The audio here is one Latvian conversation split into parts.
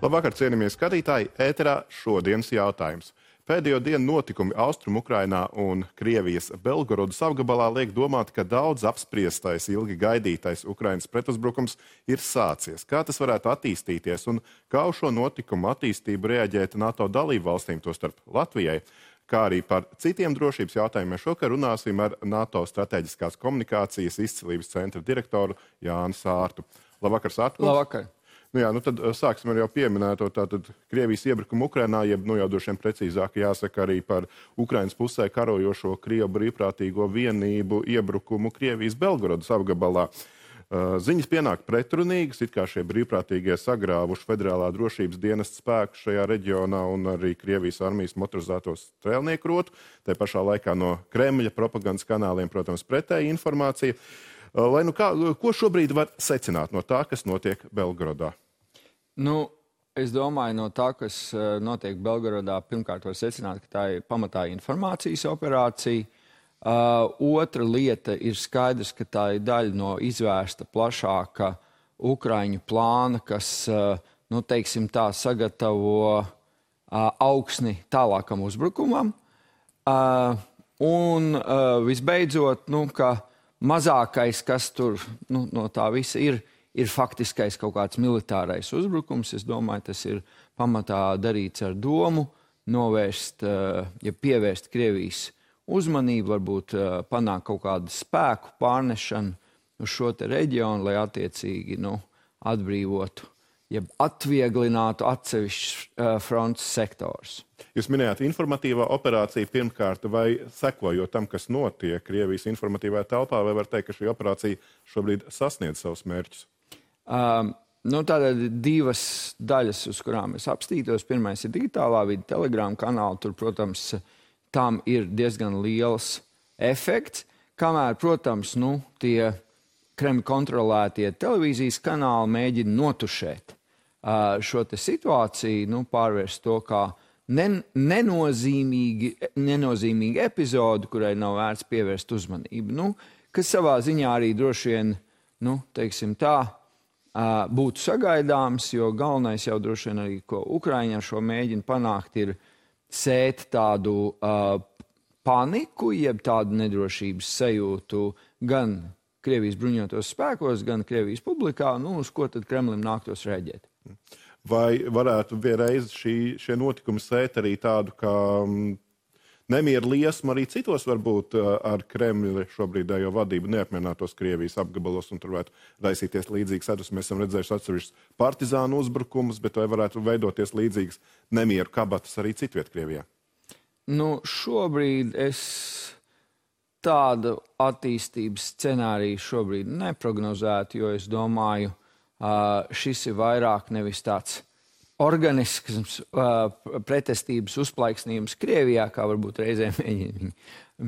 Labvakar, cienījamie skatītāji! Ēterā šodienas jautājums. Pēdējo dienu notikumi Austrumukrainā un Krievijas Belgorodas apgabalā liek domāt, ka daudz apspriestais, ilgi gaidītais Ukrainas pretuzbrukums ir sācies. Kā tas varētu attīstīties un kā uz šo notikumu attīstību reaģēt NATO dalību valstīm, tostarp Latvijai? Kā arī par citiem drošības jautājumiem šokar runāsim ar NATO strateģiskās komunikācijas izcilības centra direktoru Jānu Sārtu. Labvakar, Sārtu! Labvakar! Nu jā, nu tad sāksim ar jau pieminēto tātad Krievijas iebrukumu Ukrainā, jeb, nu jau droši vien precīzāk jāsaka arī par Ukrainas pusē karojošo Krievu brīvprātīgo vienību iebrukumu Krievijas Belgorodas apgabalā. Ziņas pienāk pretrunīgas, it kā šie brīvprātīgie sagrāvuši federālā drošības dienas spēku šajā reģionā un arī Krievijas armijas motorizētos strēlnieku rotu. Tā pašā laikā no Kremļa propagandas kanāliem, protams, pretēja informācija. Lai nu kā, ko šobrīd var secināt no tā, kas notiek Belgorodā? Nu, es domāju, no tā, kas notiek Belgorodā, pirmkārt var secināt, ka tā ir pamatā informācijas operācija. Uh, otra lieta ir skaidrs, ka tā ir daļa no izvērsta plašāka Ukraiņu plāna, kas, uh, nu, teiksim tā, sagatavo uh, augsni tālākam uzbrukumam. Uh, un uh, visbeidzot, nu, ka mazākais, kas tur nu, no tā visa ir, ir faktiskais kaut kāds militārais uzbrukums. Es domāju, tas ir pamatā darīts ar domu novērst, uh, ja pievērst Krievijas uzmanību, varbūt uh, panākt kaut kādu spēku pārnešanu uz šo reģionu, lai attiecīgi nu, atbrīvotu, jeb atvieglinātu atsevišķus uh, frontes sektors. Jūs minējāt informatīvā operācija pirmkārt, vai sekojot tam, kas notiek Krievijas informatīvajā telpā, vai var teikt, ka šī operācija šobrīd sasniedz savus mērķus? Um, Nu, Tātad divas daļas, uz kurām es apstītos. Pirmais ir digitālā vide, telegrāma kanāla. Tur, protams, tam ir diezgan liels efekts. Kamēr, protams, nu, tie Kremļa kontrolētie televīzijas kanāli mēģina notušēt uh, šo situāciju, nu, pārvērst to kā nen, nenozīmīgi, nenozīmīgi epizodu, kurai nav vērts pievērst uzmanību. Nu, kas savā ziņā arī droši vien, nu, teiksim tā, būtu sagaidāms, jo galvenais jau droši vien arī, ko Ukraiņa ar šo mēģina panākt, ir sēt tādu paniku, jeb tādu nedrošības sajūtu gan Krievijas bruņotos spēkos, gan Krievijas publikā, nu, uz ko tad Kremlim nāktos rēģēt. Vai varētu vienreiz šī, šie notikumi sēt arī tādu, ka um, nemieru liesmu arī citos, varbūt ar Kremļa šobrīdējo vadību neapmierinātos Krievijas apgabalos, un tur varētu raisīties līdzīgas sadusmes. Mēs esam redzējuši atsevišķus partizānu uzbrukumus, bet vai varētu veidoties līdzīgas nemieru kabatas arī citviet Krievijā? Nu, šobrīd es tādu attīstības scenāriju šobrīd neprognozētu, jo es domāju, šis ir vairāk nevis tāds organisks uh, pretestības uzplaiksnījums Krievijā, kā varbūt reizēm mēģina viņu,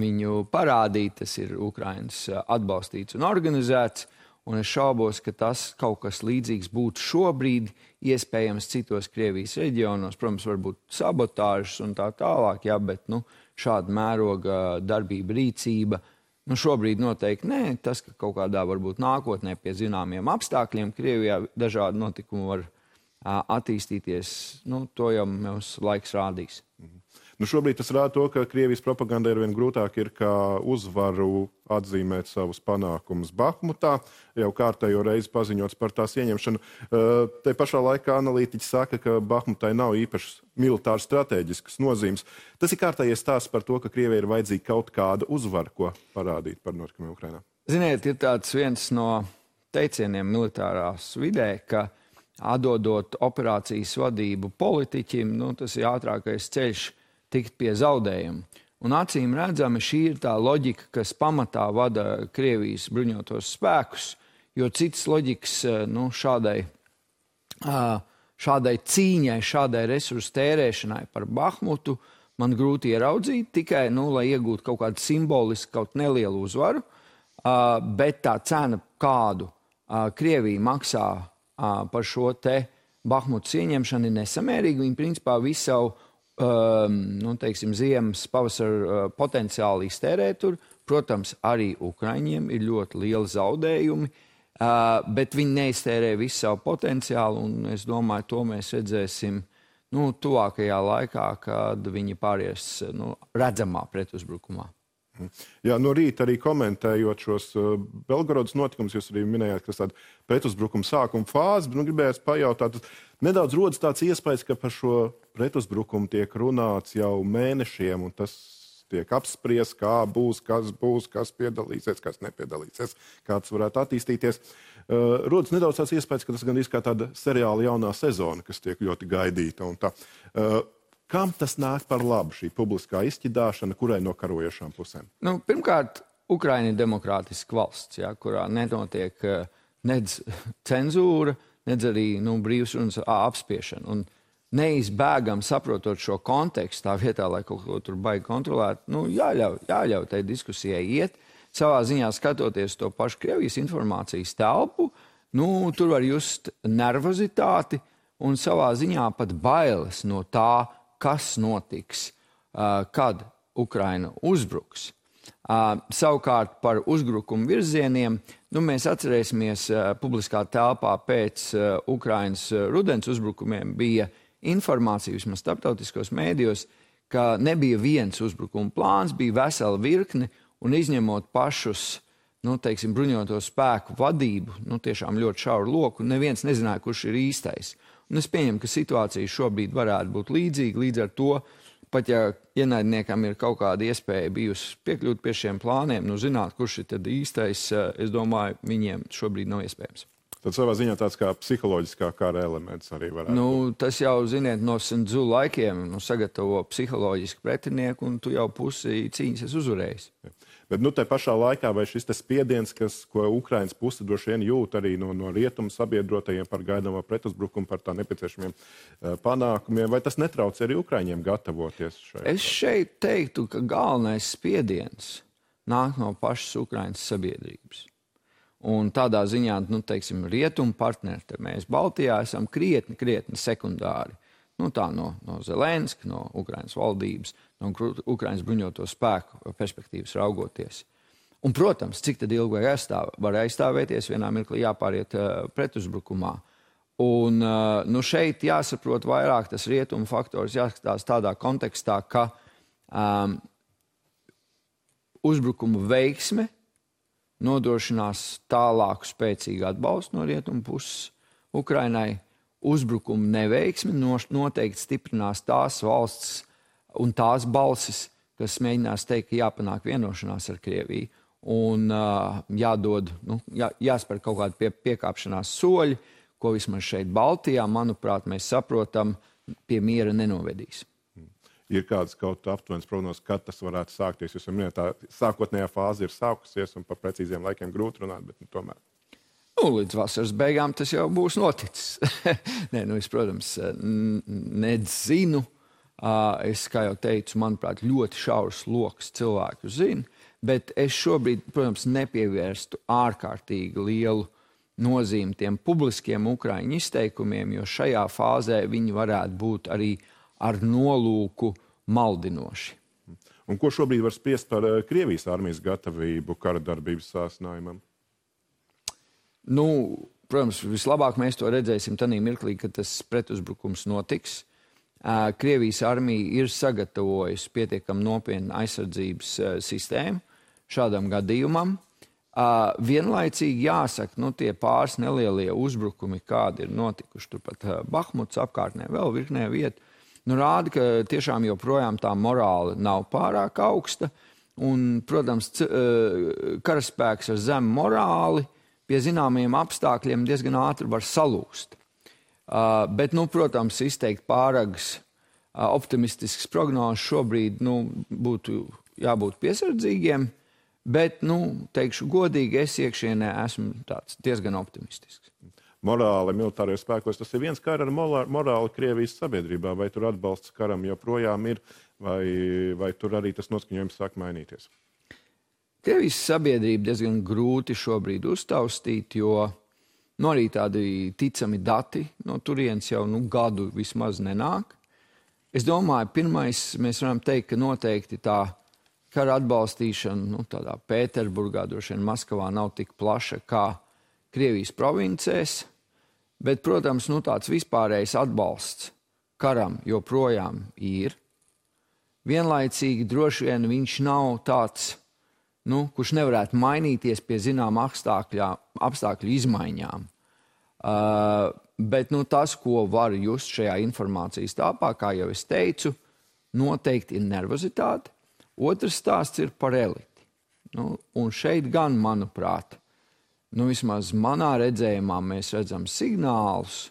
viņu parādīt. Tas ir Ukraiņas atbalstīts un organizēts. Un es šaubos, ka tas kaut kas līdzīgs būtu šobrīd iespējams citos Krievijas reģionos. Protams, varbūt sabotāžas un tā tālāk, jā, bet nu, šāda mēroga darbība, rīcība. Nu, šobrīd noteikti nē. Tas, ka kaut kādā varbūt nākotnē pie zināmiem apstākļiem Krievijā dažādi notikumi var būt attīstīties, nu, to jau mums laiks rādīs. Mhm. Nu, šobrīd tas rāda to, ka Krievijas propagandai ar vien grūtāk ir kā uzvaru atzīmēt savus panākumus Bahmutā, jau kārtējo reizi paziņots par tās ieņemšanu. Te pašā laikā analītiķi saka, ka Bahmutai nav īpašas militāras stratēģiskas nozīmes. Tas ir kārtējais stāsts par to, ka Krievijai ir vajadzīga kaut kāda uzvara, ko parādīt par notikumiem Ukrainā. Ziniet, ir tāds viens no teicieniem militārās vidē, ka atdodot operācijas vadību politiķim, nu, tas ir ātrākais ceļš tikt pie zaudējuma. Un acīm redzami šī ir tā loģika, kas pamatā vada Krievijas bruņotos spēkus, jo cits loģikas nu, šādai, šādai cīņai, šādai resursu tērēšanai par Bahmutu man grūti ieraudzīt, tikai nu, lai iegūtu kaut kādu simbolisku, kaut nelielu uzvaru, bet tā cena, kādu Krievija maksā par šo te Bahmutas ieņemšanu ir nesamērīga. Viņi principā visu savu um, nu, teiksim, ziemas, pavasara uh, potenciāli iztērē tur. Protams, arī Ukraiņiem ir ļoti lieli zaudējumi. Uh, bet viņi neiztērē visu savu potenciālu, es domāju, to mēs redzēsim nu, tuvākajā laikā, kad viņi pāries nu, redzamā pretuzbrukumā. Jā, no rīta arī komentējot šos uh, Belgorodas notikumus, jūs arī minējāt, ka tas ir pretuzbrukuma sākuma fāze. Nu, gribējās pajautāt, nedaudz rodas tāds iespējas, ka par šo pretuzbrukumu tiek runāts jau mēnešiem, un tas tiek apspriests, kā būs, kas būs, kas piedalīsies, kas nepiedalīsies, kā tas varētu attīstīties. Uh, rodas nedaudz tāds iespējas, ka tas gan ir tāda seriāla jaunā sezona, kas tiek ļoti gaidīta. Uh, kam tas nāk par labu, šī publiskā izķidāšana, kurai no karojošām pusēm? Nu, pirmkārt, Ukraina ir demokrātiska valsts, jā, kurā nenotiek uh, nedz cenzūra, nedz arī nu, brīvsrunas apspiešana. Un, neizbēgam saprotot šo kontekstu, tā vietā, lai kaut ko tur baigi kontrolētu, nu, jāļauj, jāļauj tai diskusijai iet. Savā ziņā skatoties to pašu Krievijas informācijas telpu, nu, tur var just nervozitāti un savā ziņā pat bailes no tā, kas notiks, uh, kad Ukraina uzbruks. Uh, savukārt par uzbrukumu virzieniem nu, mēs atcerēsimies, uh, publiskā telpā pēc uh, Ukrainas uh, rudens uzbrukumiem bija uh, informāciju, vismaz starptautiskos mēdījos, ka nebija viens uzbrukuma plāns, bija vesela virkne, un izņemot pašus nu, teiksim, bruņoto spēku vadību, nu, tiešām ļoti šauru loku, neviens nezināja, kurš ir īstais. Un es pieņemu, ka situācija šobrīd varētu būt līdzīga. Līdz ar to, pat ja ienaidniekam ir kaut kāda iespēja bijusi piekļūt pie šiem plāniem, nu, zināt, kurš ir īstais, es domāju, viņiem šobrīd nav iespējams. Tad savā ziņā tāds kā psiholoģiskā kara elements arī varētu nu, būt. Tas jau, ziniet, no Sindzu laikiem nu, sagatavo psiholoģisku pretinieku, un tu jau pusi cīņas esi uzvarējis. Ja. Bet nu, tā pašā laikā vai šis spiediens, kas, ko Ukraiņas puse droši vien jūt arī no, no rietumu sabiedrotajiem par gaidāmo pretuzbrukumu, par tā nepieciešamiem uh, panākumiem, vai tas netrauc arī Ukraiņiem gatavoties šai? Es šeit teiktu, ka galvenais spiediens nāk no pašas Ukraiņas sabiedrības. Un tādā ziņā, nu, teiksim, rietumu partneri, mēs Baltijā esam krietni, krietni sekundāri. Nu, tā no, no Zelenska, no Ukraiņas valdības, no Ukraiņas bruņoto spēku perspektīvas raugoties. Un, protams, cik ilgi var, aizstāv, var aizstāvēties, vienā mirklī jāpāriet uh, pretuzbrukumā. Un, uh, nu šeit jāsaprot vairāk tas rietumu faktors, jāskatās tādā kontekstā, ka um, uzbrukuma veiksme nodrošinās tālāku spēcīgu atbalstu no rietumu puses Ukrainai. Uzbrukuma neveiksmi noteikti stiprinās tās valsts un tās balsis, kas mēģinās teikt, ka jāpanāk vienošanās ar Krieviju un uh, jādod, nu, jā, jāspēr kaut kādi pie, piekāpšanās soļi, ko vismaz šeit Baltijā, manuprāt, mēs saprotam, pie miera nenovedīs ir kādas kaut aptuvenas prognozes, kad tas varētu sākties. Jūs minējāt, tā sākotnējā fāze ir sākusies, un par precīziem laikiem grūti runāt, bet nu, tomēr. Nu, līdz vasaras beigām tas jau būs noticis. Nē, nu, es, protams, nedzinu. Es, kā jau teicu, manuprāt, ļoti šaurs lokus cilvēku zinu, bet es šobrīd, protams, nepievērstu ārkārtīgi lielu nozīmi tiem publiskiem ukrāņu izteikumiem, jo šajā fāzē viņi varētu būt arī ar nolūku maldinoši. Un ko šobrīd var spriest par Krievijas armijas gatavību kara darbības sāsinājumam? Nu, protams, vislabāk mēs to redzēsim tajā mirklī, kad tas pretuzbrukums notiks. Krievijas armija ir sagatavojusi pietiekami nopietnu aizsardzības sistēmu šādam gadījumam. Vienlaicīgi jāsaka, nu, tie pāris nelielie uzbrukumi, kādi ir notikuši turpat Bahmutas apkārtnē, vēl virknē vietu, nu, rāda, ka tiešām joprojām tā morāla nav pārāk augsta. Un, protams, eh, karaspēks ar zemu morāli pie zināmiem apstākļiem diezgan ātri var salūst. Uh, bet, nu, protams, izteikt pārāgas uh, optimistiskas prognozes šobrīd nu, būtu jābūt piesardzīgiem. Bet, nu, teikšu godīgi, es iekšienē esmu diezgan optimistisks morāli militārajos spēkos. Tas ir viens kara ar morāli Krievijas sabiedrībā. Vai tur atbalsts karam joprojām ir, vai, vai tur arī tas noskaņojums sāk mainīties? Krievijas sabiedrība diezgan grūti šobrīd uztaustīt, jo nu, arī tādi ticami dati no turienes jau nu, gadu vismaz nenāk. Es domāju, pirmais mēs varam teikt, ka noteikti tā kara atbalstīšana nu, Pēterburgā, droši vien Maskavā nav tik plaša kā Krievijas provincēs, bet, protams, nu, tāds vispārējs atbalsts karam joprojām ir. Vienlaicīgi droši vien viņš nav tāds, nu, kurš nevarētu mainīties pie zināmām apstākļu izmaiņām. Uh, bet nu, tas, ko var just šajā informācijas tāpā, kā jau es teicu, noteikti ir nervozitāte. Otrs stāsts ir par eliti. Nu, un šeit gan, manuprāt, nu, vismaz manā redzējumā, mēs redzam signālus,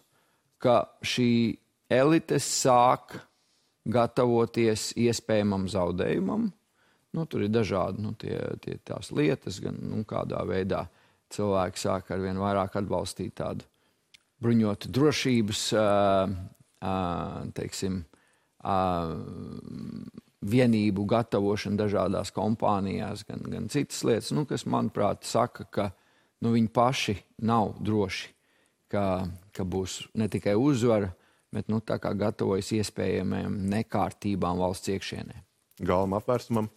ka šī elite sāk gatavoties iespējamam zaudējumam. Nu, tur ir dažādi nu, tie, tie tās lietas, gan nu, kādā veidā cilvēki sāk ar vien vairāk atbalstīt tādu bruņotu drošības, uh, uh, teiksim, uh, vienību gatavošanu dažādās kompānijās, gan, gan citas lietas, nu, kas, manuprāt, saka, ka nu, viņi paši nav droši, ka, ka būs ne tikai uzvara, bet nu, tā kā gatavojas iespējamiem nekārtībām valsts iekšienē. Galvam apvērsumam?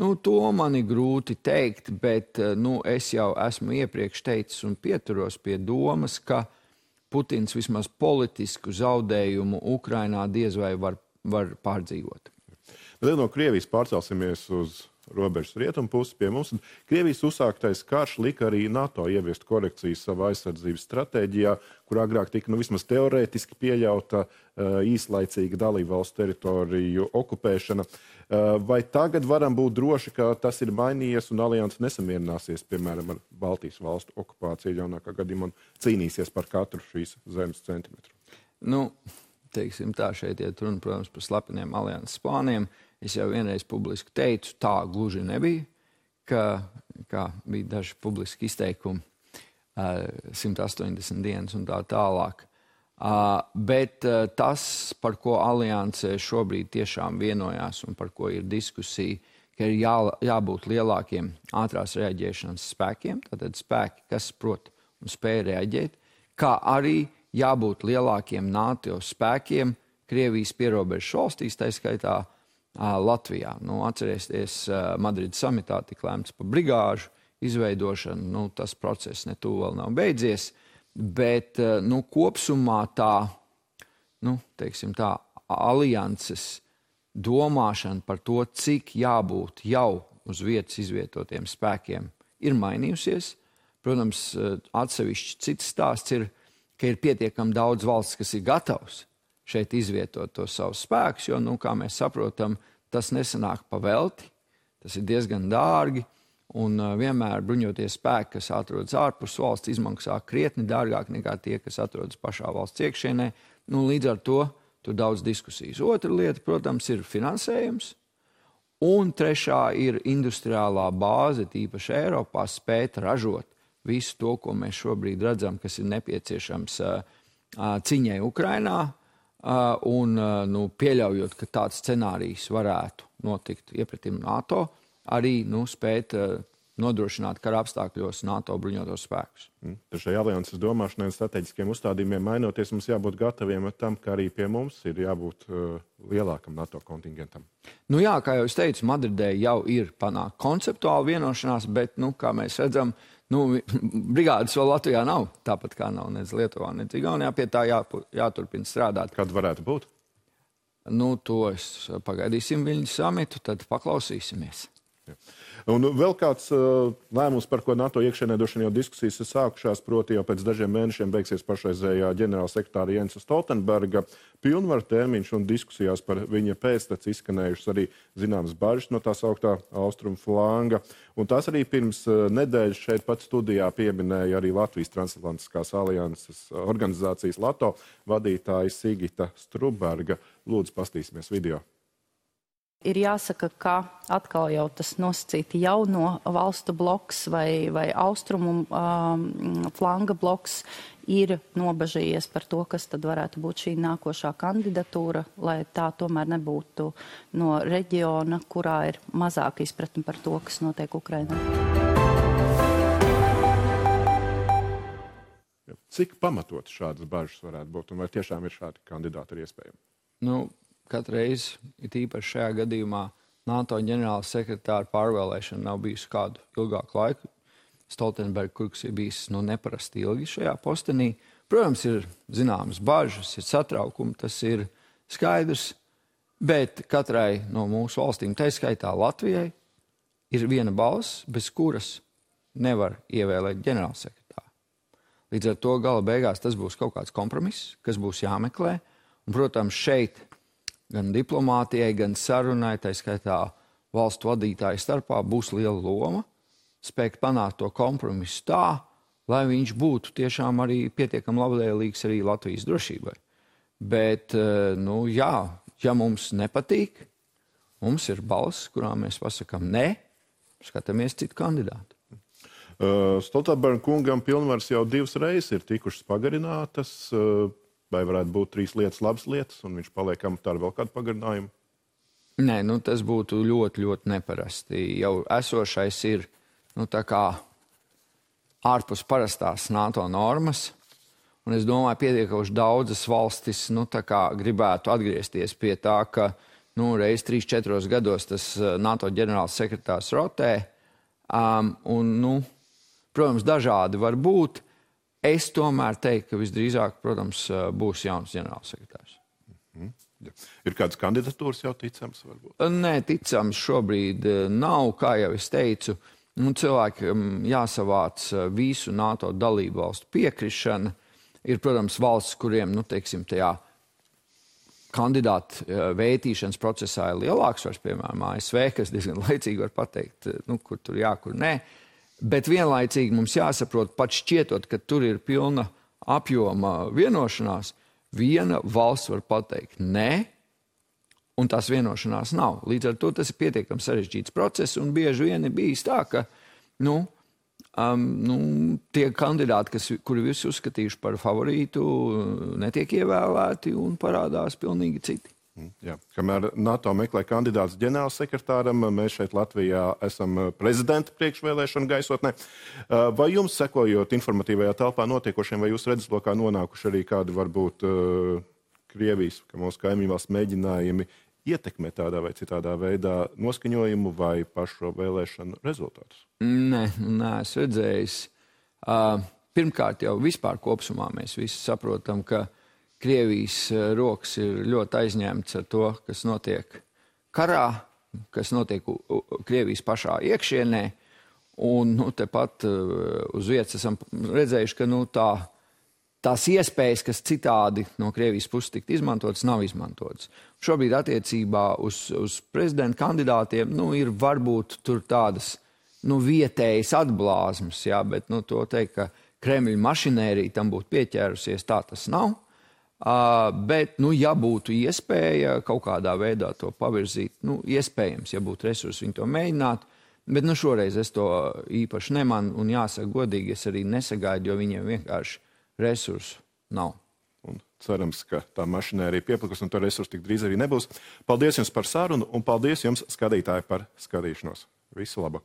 Nu, to man ir grūti teikt, bet nu, es jau esmu iepriekš teicis un pieturos pie domas, ka Putins vismaz politisku zaudējumu Ukrainā diez vai var, var pārdzīvot. Bet no Krievijas pārcelsimies uz robežas rietumu pusi pie mums. Krievijas uzsāktais karš lika arī NATO ieviest korekcijas savā aizsardzības stratēģijā, kur agrāk tika nu, vismaz teorētiski pieļauta uh, īslaicīga dalību valstu teritoriju okupēšana. Uh, vai tagad varam būt droši, ka tas ir mainījies un alianses nesamierināsies, piemēram, ar Baltijas valstu okupāciju jaunākā gadījumā un cīnīsies par katru šīs zemes centimetru? Nu, teiksim tā, šeit iet runa, protams, par slepeniem alianses plāniem. Uh, Es jau vienreiz publiski teicu, tā gluži nebija, ka bija daži publiski izteikumi, 180 dienas un tā tālāk. Bet tas, par ko alianse šobrīd tiešām vienojās un par ko ir diskusija, ka ir jā, jābūt lielākiem ātrās reaģēšanas spēkiem, tātad spēki, kas prot un spēj reaģēt, kā arī jābūt lielākiem NATO spēkiem Krievijas pierobežas valstīs, tā skaitā Latvijā. Nu, atcerieties, Madrides samitā tika lēmts par brigāžu izveidošanu. Nu, tas process netuvu vēl nav beidzies, bet nu, kopumā tā, nu, teiksim, tā alianses domāšana par to, cik jābūt jau uz vietas izvietotiem spēkiem, ir mainījusies. Protams, atsevišķi cits stāsts ir, ka ir pietiekami daudz valsts, kas ir gatavs šeit izvietot tos savus spēkus, jo, nu, kā mēs saprotam, tas nesanāk pa velti, tas ir diezgan dārgi. Un vienmēr bruņoties spēki, kas atrodas ārpus valsts, izmaksā krietni dārgāk nekā tie, kas atrodas pašā valsts iekšienē. Nu, līdz ar to tur daudz diskusijas. Otra lieta, protams, ir finansējums. Un trešā ir industriālā bāze, tīpaši Eiropā, spēt ražot visu to, ko mēs šobrīd redzam, kas ir nepieciešams ciņai Ukrainā, un nu, pieļaujot, ka tāds scenārijs varētu notikt iepratim NATO, arī nu, spēt nodrošināt kara apstākļos NATO bruņotos spēkus. Mm. Šai alianses domāšanai un strateģiskiem uzstādījumiem mainoties, mums jābūt gataviem tam, ka arī pie mums ir jābūt uh, lielākam NATO kontingentam. Nu jā, kā jau es teicu, Madridē jau ir panākta konceptuāla vienošanās, bet, nu, kā mēs redzam, Nu, brigādes vēl Latvijā nav. Tāpat kā nav nec Lietuvā, nec Igaunijā. Pie tā jā, jāturpina strādāt. Kad varētu būt? Nu, to es pagaidīsim viņu samitu, tad paklausīsimies. Un vēl kāds uh, lēmums, par ko NATO iekšienē droši vien jau diskusijas ir sākušās, proti jau pēc dažiem mēnešiem beigsies pašreizējā ģenerālsekretāra Jensa Stoltenberga pilnvaru termiņš un diskusijās par viņa pēcteci izskanējušas arī zināmas bažas no tā sauktā austrumu flanga. Un tās arī pirms uh, nedēļas šeit pat studijā pieminēja arī Latvijas transatlantiskās alianses organizācijas LATO vadītāja Sigita Struberga. Lūdzu, pastīsimies video. Ir jāsaka, ka atkal jau tas nosacīti jauno valstu bloks vai, vai austrumu um, flanga bloks ir nobažījies par to, kas tad varētu būt šī nākošā kandidatūra, lai tā tomēr nebūtu no reģiona, kurā ir mazāk izpratni par to, kas notiek Ukrainā. Cik pamatot šādas bažas varētu būt, un vai tiešām ir šādi kandidāti iespējami? Nu, katru reizi, it īpaši šajā gadījumā, NATO ģenerāla sekretāra pārvēlēšana nav bijusi kādu ilgāku laiku. Stoltenberga, kurš ir bijis nu, neparasti ilgi šajā postenī. Protams, ir zināmas bažas, ir satraukumi, tas ir skaidrs. Bet katrai no mūsu valstīm, tā skaitā Latvijai, ir viena balss, bez kuras nevar ievēlēt ģenerālsekretāru. Līdz ar to gala beigās tas būs kaut kāds kompromiss, kas būs jāmeklē. Un, protams, šeit gan diplomātijai, gan sarunai, tā skaitā valstu vadītāju starpā, būs liela loma spēt panākt to kompromisu tā, lai viņš būtu tiešām arī pietiekami labvēlīgs arī Latvijas drošībai. Bet, eh, nu, jā, ja mums nepatīk, mums ir balss, kurā mēs pasakām nē, skatāmies citu kandidātu. Uh, Stoltenberga kungam pilnvaras jau divas reizes ir tikušas pagarinātas. Uh, vai varētu būt trīs lietas, labas lietas, un viņš paliek amatā ar vēl kādu pagarinājumu? Nē, nu, tas būtu ļoti, ļoti neparasti. Jau esošais ir nu, ārpus parastās NATO normas. Un es domāju, ka pietiekami daudzas valstis nu, gribētu atgriezties pie tā, ka nu, reizes 3-4 gados tas eh, NATO ģenerāls sekretārs rotē. Um, un, nu, protams, dažādi var būt. Es tomēr teiktu, ka visdrīzāk, protams, būs jauns ģenerālsekretārs. Mm -hmm. Ja. Ir kādas kandidatūras jau ticams? Varbūt? Nē, ticams šobrīd nav. Kā jau es teicu, uh, Nu, cilvēkiem jāsavāc visu NATO dalību valstu piekrišana. Ir, protams, valsts, kuriem nu, teiksim, tajā kandidātu vērtīšanas procesā ir lielāks, vairs, piemēram, ASV, kas diezgan laicīgi var pateikt, nu, kur tur jā, kur nē. Bet vienlaicīgi mums jāsaprot, pat šķietot, ka tur ir pilna apjoma vienošanās, viena valsts var pateikt nē, un tās vienošanās nav. Līdz ar to tas ir pietiekami sarežģīts process, un bieži vien ir bijis tā, ka nu, um, nu, tie kandidāti, kas, kuri visi uzskatījuši par favorītu, netiek ievēlēti un parādās pilnīgi citi. Mm, jā. Kamēr NATO meklē kandidātus ģenerālsekretāram, mēs šeit Latvijā esam prezidenta priekšvēlēšana gaisotnē. Uh, vai jums, sekojot informatīvajā telpā notiekošiem, vai jūs redzeslokā nonākuši arī kādi varbūt uh, Krievijas, ka mūsu kaimiņu valsts mēģinājumi ietekmē tādā vai citādā veidā noskaņojumu vai pašu vēlēšanu rezultātus? Nē, nē es redzēju. Uh, pirmkārt, jau vispār kopumā mēs visi saprotam, ka Krievijas rokas ir ļoti aizņemts ar to, kas notiek karā, kas notiek Krievijas pašā iekšienē. Un nu, tepat uh, uz vietas esam redzējuši, ka nu, tā tās iespējas, kas citādi no Krievijas puses tiktu izmantotas, nav izmantotas. Šobrīd attiecībā uz, uz prezidenta kandidātiem nu, ir varbūt tādas nu, vietējas atblāzmas, jā, bet nu, to teikt, ka Kremļa mašinērija tam būtu pieķērusies, tā tas nav. Uh, bet, nu, ja būtu iespēja kaut kādā veidā to pavirzīt, nu, iespējams, ja būtu resursi, viņi to mēģinātu. Bet nu, šoreiz es to īpaši nemanu, un jāsaka, godīgi, es arī nesagaidu, jo viņiem vienkārši resursu nav. Un cerams, ka tā mašinērija piepliks un to resursu tik drīz arī nebūs. Paldies jums par sarunu un paldies jums, skatītāji, par skatīšanos. Visu labu!